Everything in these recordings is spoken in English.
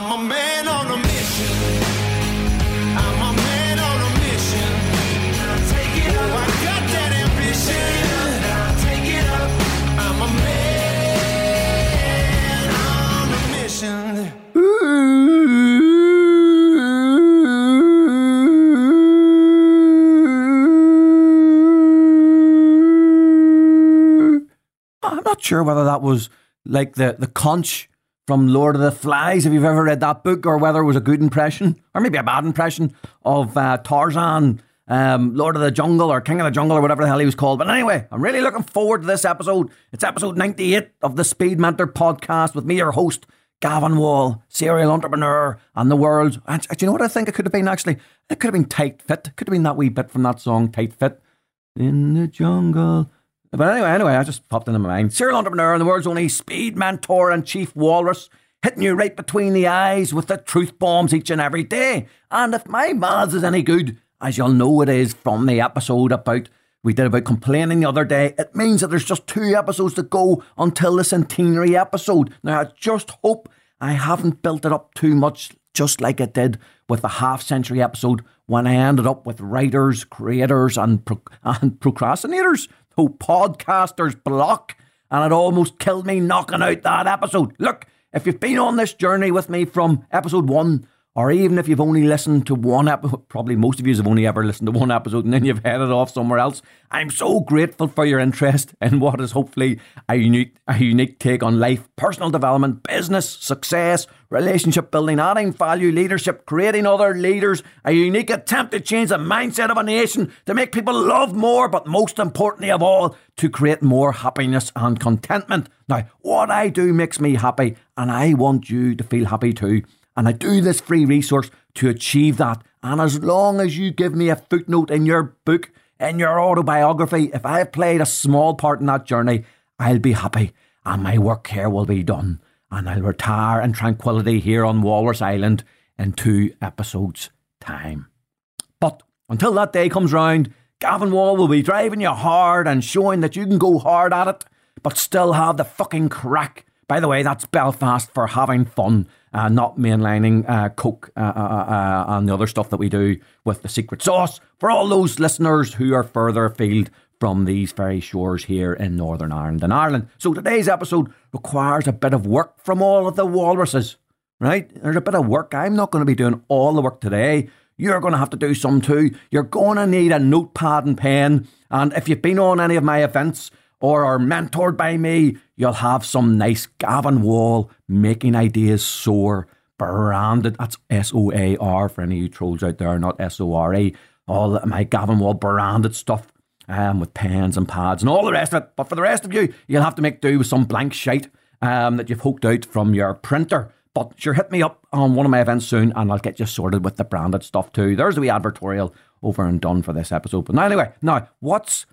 I'm a man on a mission. I'm a man on a mission. I got that ambition. Take it up. I'm a man on a mission. I'm not sure whether that was like the, the conch from Lord of the Flies, if you've ever read that book, or whether it was a good impression, or maybe a bad impression of uh, Tarzan, um, Lord of the Jungle, or King of the Jungle, or whatever the hell he was called. But anyway, I'm really looking forward to this episode. It's episode 98 of the Speed Mentor podcast with me, your host, Gavan Wall, serial entrepreneur, and the world. And, do you know what I think it could have been actually? It could have been Tight Fit. It could have been that wee bit from that song, Tight Fit. In the jungle. But anyway, anyway, I just popped into my mind. Serial entrepreneur and the world's only speed mentor and chief walrus, hitting you right between the eyes with the truth bombs each and every day. And if my maths is any good, as you'll know it is from the episode about we did about complaining the other day, it means that there's just two episodes to go until the centenary episode. Now I just hope I haven't built it up too much, just like it did with the half century episode when I ended up with writers, creators, and pro- and procrastinators podcasters block, and it almost killed me knocking out that episode. Look, if you've been on this journey with me from episode one, or even if you've only listened to one episode, probably most of you have only ever listened to one episode and then you've headed off somewhere else. I'm so grateful for your interest in what is hopefully a unique, a unique take on life, personal development, business, success, relationship building, adding value, leadership, creating other leaders, a unique attempt to change the mindset of a nation, to make people love more, but most importantly of all, to create more happiness and contentment. Now, what I do makes me happy, and I want you to feel happy too. And I do this free resource to achieve that. And as long as you give me a footnote in your book, in your autobiography, if I've played a small part in that journey, I'll be happy and my work here will be done. And I'll retire in tranquility here on Walrus Island in two episodes' time. But until that day comes round, Gavan Wall will be driving you hard and showing that you can go hard at it, but still have the fucking crack. By the way, that's Belfast for having fun, uh, not mainlining uh, Coke uh, uh, uh, and the other stuff that we do with the secret sauce. For all those listeners who are further afield from these very shores here in Northern Ireland and Ireland. So today's episode requires a bit of work from all of the walruses, right? There's a bit of work. I'm not going to be doing all the work today. You're going to have to do some too. You're going to need a notepad and pen. And if you've been on any of my events or are mentored by me, you'll have some nice Gavan Wall making ideas soar branded. That's S O A R for any of you trolls out there, not S O R E. All my Gavan Wall branded stuff um, with pens and pads and all the rest of it. But for the rest of you, you'll have to make do with some blank shite um, that you've hooked out from your printer. But sure, hit me up on one of my events soon and I'll get you sorted with the branded stuff too. There's the wee advertorial over and done for this episode. But now, anyway, now, what's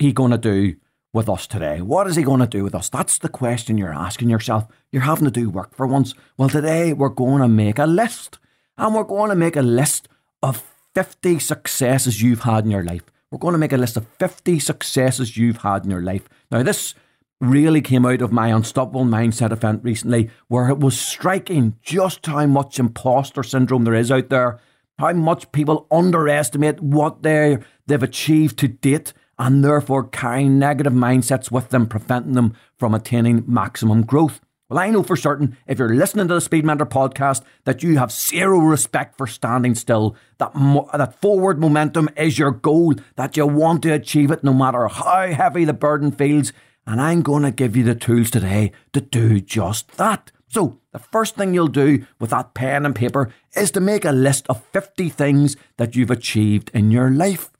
he going to do with us today? What is he going to do with us? That's the question you're asking yourself. You're having to do work for once. Well, today we're going to make a list. And we're going to make a list of 50 successes you've had in your life. We're going to make a list of 50 successes you've had in your life. Now, this really came out of my Unstoppable Mindset event recently, where it was striking just how much imposter syndrome there is out there, how much people underestimate what they they've achieved to date, and therefore carrying negative mindsets with them, preventing them from attaining maximum growth. Well, I know for certain if you're listening to the Speed Mentor podcast that you have zero respect for standing still, that, mo- that forward momentum is your goal, that you want to achieve it no matter how heavy the burden feels. And I'm going to give you the tools today to do just that. So, the first thing you'll do with that pen and paper is to make a list of 50 things that you've achieved in your life.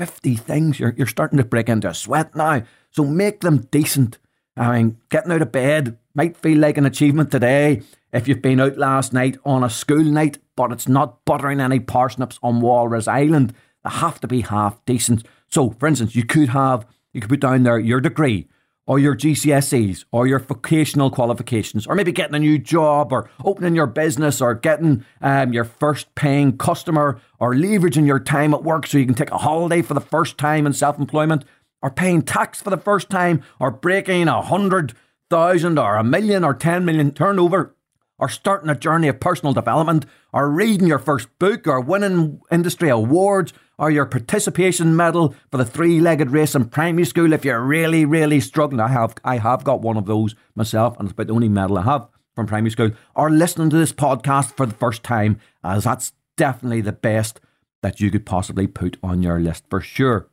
50 things. You're, you're starting to break into a sweat now. So, make them decent. I mean, getting out of bed might feel like an achievement today if you've been out last night on a school night, but it's not buttering any parsnips on Walrus Island. They have to be half decent. So, for instance, you could have, you could put down there your degree or your GCSEs or your vocational qualifications or maybe getting a new job or opening your business or getting um, your first paying customer or leveraging your time at work so you can take a holiday for the first time in self employment or paying tax for the first time or breaking a hundred thousand or a million or ten million turnover or starting a journey of personal development, or reading your first book, or winning industry awards, or your participation medal for the three-legged race in primary school, if you're really, really struggling, I have, I have got one of those myself, and it's about the only medal I have from primary school, or listening to this podcast for the first time, as that's definitely the best that you could possibly put on your list for sure.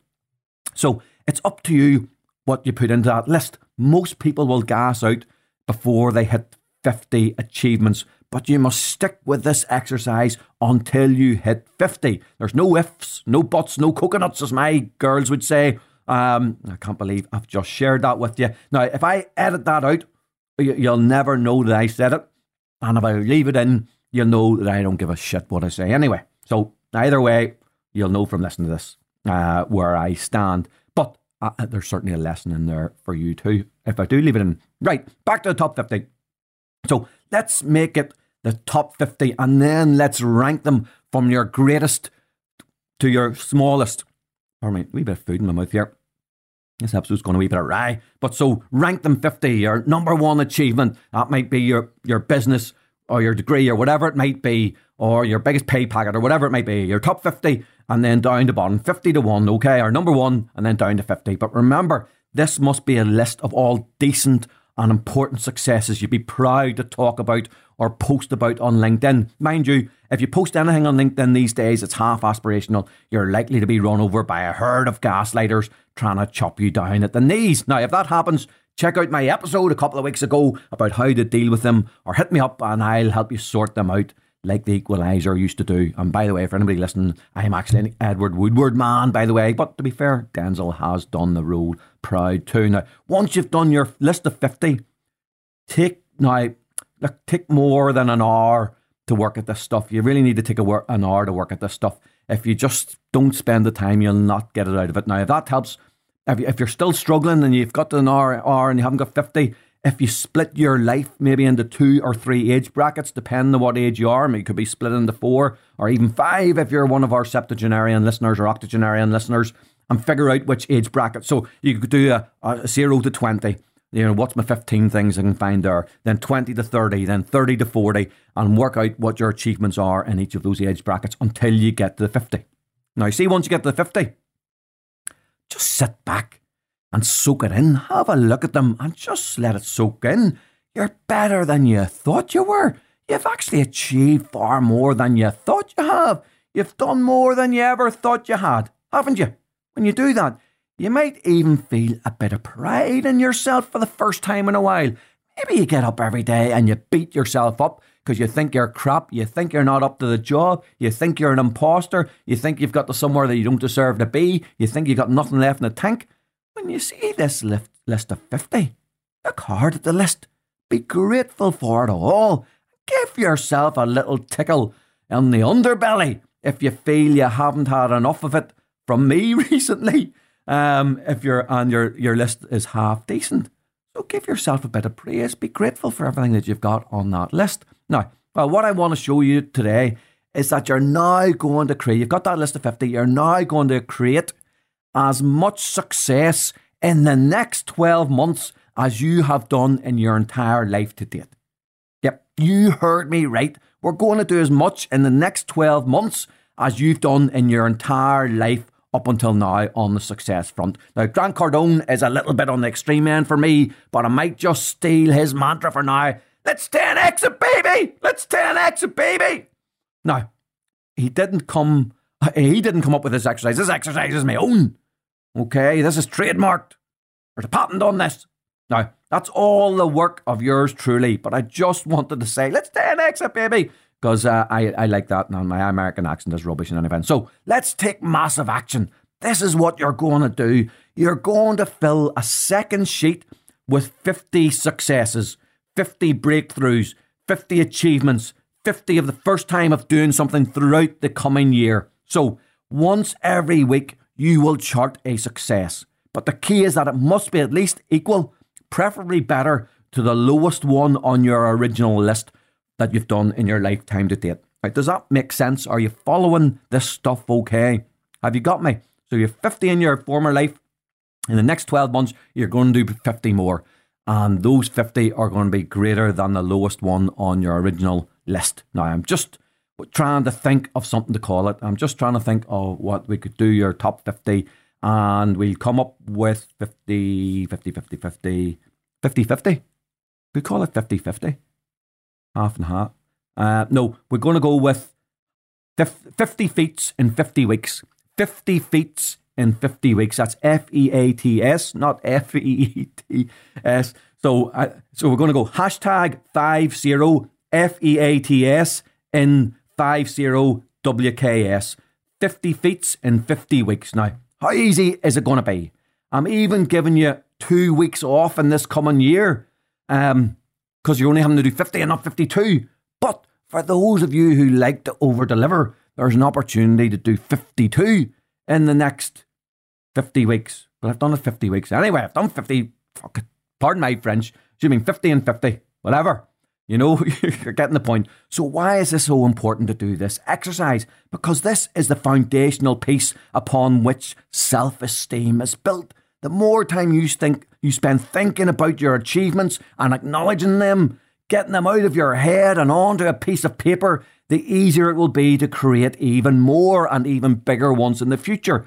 So it's up to you what you put into that list. Most people will gas out before they hit 50 achievements, but you must stick with this exercise until you hit 50. There's no ifs, no buts, no coconuts, as my girls would say. Um, I can't believe I've just shared that with you. Now, if I edit that out, you'll never know that I said it. And if I leave it in, you'll know that I don't give a shit what I say anyway. So, either way, you'll know from listening to this uh, where I stand. But uh, there's certainly a lesson in there for you too, if I do leave it in. Right, back to the top 50. So let's make it the top 50 and then let's rank them from your greatest to your smallest. Pardon me, a wee bit of food in my mouth here. This episode's going a wee bit awry. But so rank them 50, your number one achievement. That might be your, your business or your degree or whatever it might be, or your biggest pay packet or whatever it might be. Your top 50 and then down to bottom, 50 to 1, okay, or number one and then down to 50. But remember, this must be a list of all decent and important successes you'd be proud to talk about or post about on LinkedIn. Mind you, if you post anything on LinkedIn these days, it's half aspirational. You're likely to be run over by a herd of gaslighters trying to chop you down at the knees. Now, if that happens, check out my episode a couple of weeks ago about how to deal with them, or hit me up and I'll help you sort them out like the equalizer used to do. And by the way, for anybody listening, I'm actually an Edward Woodward man, by the way. But to be fair, Denzel has done the role proud too. Now, once you've done your list of 50, take now, look, take more than an hour to work at this stuff. You really need to take a work, an hour to work at this stuff. If you just don't spend the time, you'll not get it out of it. Now, if that helps, if, you, if you're still struggling and you've got an hour, hour and you haven't got 50, if you split your life maybe into two or three age brackets, depending on what age you are, maybe it could be split into four or even five if you're one of our septuagenarian listeners or octogenarian listeners, and figure out which age bracket. So you could do a, a zero to 20. You know, what's my 15 things I can find there? Then 20 to 30, then 30 to 40, and work out what your achievements are in each of those age brackets until you get to the 50. Now, see, once you get to the 50, just sit back and soak it in. Have a look at them and just let it soak in. You're better than you thought you were. You've actually achieved far more than you thought you have. You've done more than you ever thought you had, haven't you? When you do that, you might even feel a bit of pride in yourself for the first time in a while. Maybe you get up every day and you beat yourself up because you think you're crap, you think you're not up to the job, you think you're an imposter, you think you've got to somewhere that you don't deserve to be, you think you've got nothing left in the tank. When you see this list, list of 50, look hard at the list. Be grateful for it all. Give yourself a little tickle in the underbelly if you feel you haven't had enough of it from me recently. Um, if your and your your list is half decent, so give yourself a bit of praise. Be grateful for everything that you've got on that list. Now, well, what I want to show you today is that you're now going to create. You've got that list of fifty. You're now going to create as much success in the next 12 months as you have done in your entire life to date. Yep, you heard me right. We're going to do as much in the next 12 months as you've done in your entire life up until now on the success front. Now, Grant Cardone is a little bit on the extreme end for me, but I might just steal his mantra for now. Let's 10x it, baby! Let's 10x it, baby! Now, he didn't come he didn't come up with this exercise. This exercise is my own. Okay, this is trademarked. There's a patent on this. Now, that's all the work of yours truly, but I just wanted to say, let's 10x it, baby, because uh, I, I like that. Now, my American accent is rubbish in any event. So let's take massive action. This is what you're going to do. You're going to fill a second sheet with 50 successes, 50 breakthroughs, 50 achievements, 50 of the first time of doing something throughout the coming year. So once every week, you will chart a success. But the key is that it must be at least equal, preferably better, to the lowest one on your original list that you've done in your lifetime to date. Right, does that make sense? Are you following this stuff okay? Have you got me? So you're 50 in your former life. In the next 12 months, you're going to do 50 more. and those 50 are going to be greater than the lowest one on your original list. Now, I'm just trying to think of something to call it. I'm just trying to think of what we could do your top 50 and we'll come up with 50, 50, 50, 50, 50, 50. We call it 50, 50. Half and half. Uh, no, we're going to go with 50 feats in 50 weeks. 50 feats in 50 weeks. That's F E A T S, not F E E T S. So, uh, so we're going to go hashtag 50 F E A T S in 50 WKS. 50 feats in 50 weeks. Now, how easy is it going to be? I'm even giving you two weeks off in this coming year because you're only having to do 50 and not 52. But for those of you who like to over deliver, there's an opportunity to do 52 in the next 50 weeks. Well, I've done it 50 weeks. Anyway, I've done 50. Fuck it. Pardon my French. You mean 50 and 50? Whatever. You know, you're getting the point. So, why is this so important to do this exercise? Because this is the foundational piece upon which self esteem is built. The more time you think you spend thinking about your achievements and acknowledging them, getting them out of your head and onto a piece of paper, the easier it will be to create even more and even bigger ones in the future.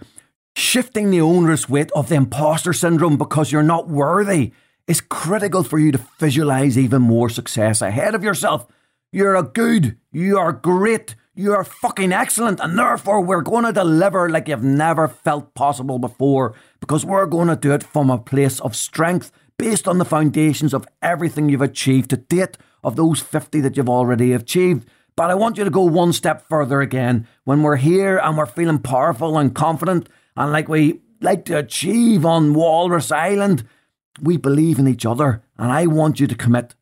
Shifting the onerous weight of the imposter syndrome because you're not worthy is critical for you to visualize even more success ahead of yourself. You're a good, you are great, you are fucking excellent, and therefore we're going to deliver like you've never felt possible before because we're going to do it from a place of strength based on the foundations of everything you've achieved to date, of those 50 that you've already achieved. But I want you to go one step further again. When we're here and we're feeling powerful and confident and like we like to achieve on Walrus Island, we believe in each other. And I want you to commit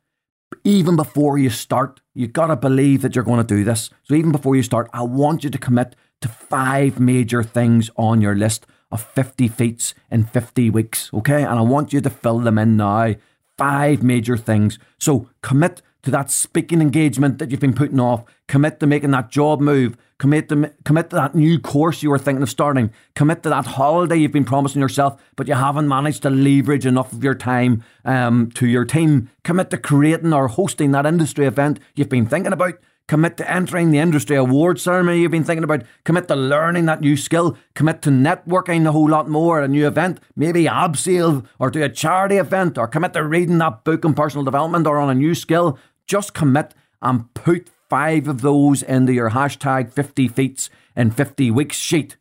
even before you start. You've got to believe that you're going to do this. So even before you start, I want you to commit to five major things on your list of 50 feats in 50 weeks. Okay. And I want you to fill them in now. Five major things. So commit to that speaking engagement that you've been putting off. Commit to making that job move. Commit to commit to that new course you were thinking of starting. Commit to that holiday you've been promising yourself, but you haven't managed to leverage enough of your time um, to your team. Commit to creating or hosting that industry event you've been thinking about. Commit to entering the industry award ceremony you've been thinking about. Commit to learning that new skill. Commit to networking a whole lot more at a new event, maybe Abseil or to a charity event, or commit to reading that book on personal development or on a new skill. Just commit and put five of those into your hashtag 50 feats in 50 weeks sheet.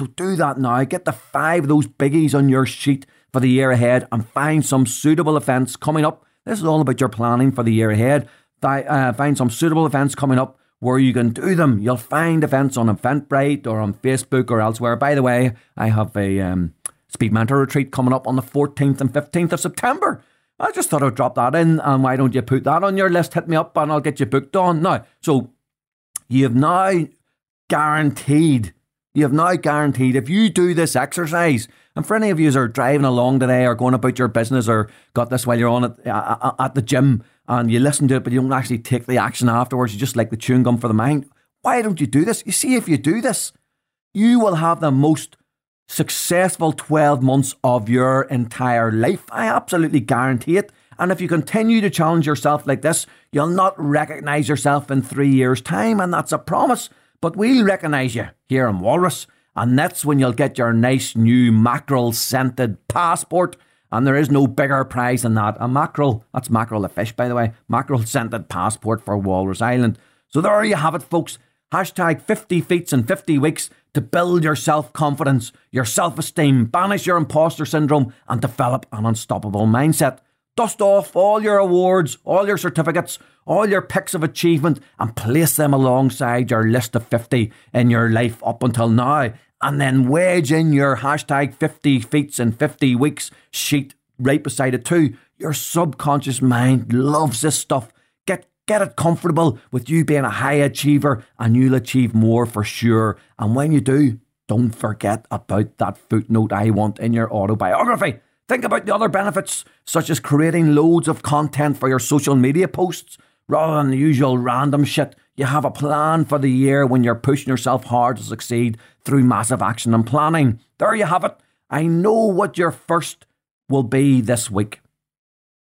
So do that now. Get the five of those biggies on your sheet for the year ahead and find some suitable events coming up. This is all about your planning for the year ahead. Uh, find some suitable events coming up where you can do them. You'll find events on Eventbrite or on Facebook or elsewhere. By the way, I have a um, Speed Mentor retreat coming up on the 14th and 15th of September. I just thought I'd drop that in, and why don't you put that on your list? Hit me up, and I'll get you booked on. Now, so you have now guaranteed, you have now guaranteed if you do this exercise, and for any of you who are driving along today or going about your business or got this while you're on uh, at the gym and you listen to it, but you don't actually take the action afterwards, you just like the chewing gum for the mind. Why don't you do this? You see, if you do this, you will have the most successful 12 months of your entire life. I absolutely guarantee it. And if you continue to challenge yourself like this, you'll not recognize yourself in three years' time, and that's a promise. But we'll recognize you here in Walrus, and that's when you'll get your nice new mackerel scented passport. And there is no bigger prize than that. A mackerel, that's mackerel, a fish, by the way, mackerel scented passport for Walrus Island. So there you have it, folks. Hashtag 50 feats in 50 weeks to build your self confidence, your self esteem, banish your imposter syndrome, and develop an unstoppable mindset. Dust off all your awards, all your certificates, all your pics of achievement, and place them alongside your list of 50 in your life up until now. And then wedge in your hashtag 50 feats in 50 weeks sheet right beside it too. Your subconscious mind loves this stuff Get it comfortable with you being a high achiever and you'll achieve more for sure. And when you do, don't forget about that footnote I want in your autobiography. Think about the other benefits, such as creating loads of content for your social media posts rather than the usual random shit. You have a plan for the year when you're pushing yourself hard to succeed through massive action and planning. There you have it. I know what your first will be this week.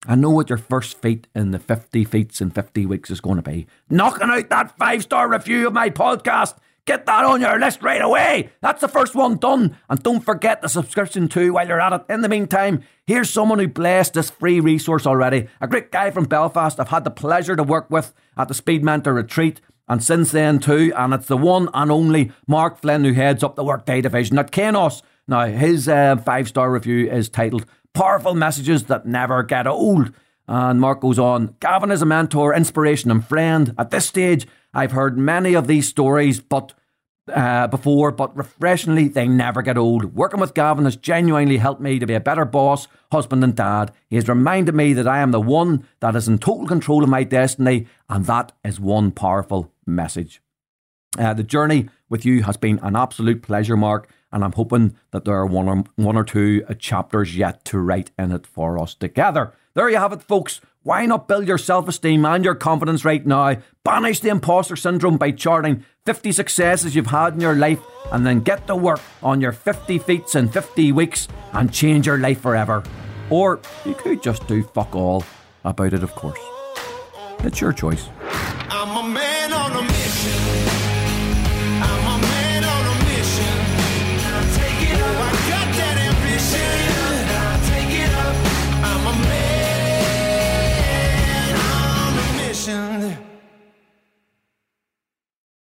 I know what your first feat in the 50 feats in 50 weeks is going to be. Knocking out that five star review of my podcast. Get that on your list right away. That's the first one done. And don't forget the subscription too while you're at it. In the meantime, here's someone who blessed this free resource already. A great guy from Belfast I've had the pleasure to work with at the Speed Mentor retreat and since then too. And it's the one and only Mark Flynn who heads up the Workday division at Kainos. Now, his uh, five star review is titled Powerful Messages That Never Get Old. And Mark goes on Gavan is a mentor, inspiration, and friend. At this stage, I've heard many of these stories, but uh, before, but refreshingly, they never get old. Working with Gavan has genuinely helped me to be a better boss, husband, and dad. He has reminded me that I am the one that is in total control of my destiny, and that is one powerful message. Uh, the journey with you has been an absolute pleasure, Mark, and I'm hoping that there are one or, one or two uh, chapters yet to write in it for us together. There you have it, folks. Why not build your self esteem and your confidence right now? Banish the imposter syndrome by charting 50 successes you've had in your life and then get to work on your 50 feats in 50 weeks and change your life forever. Or you could just do fuck all about it, of course. It's your choice.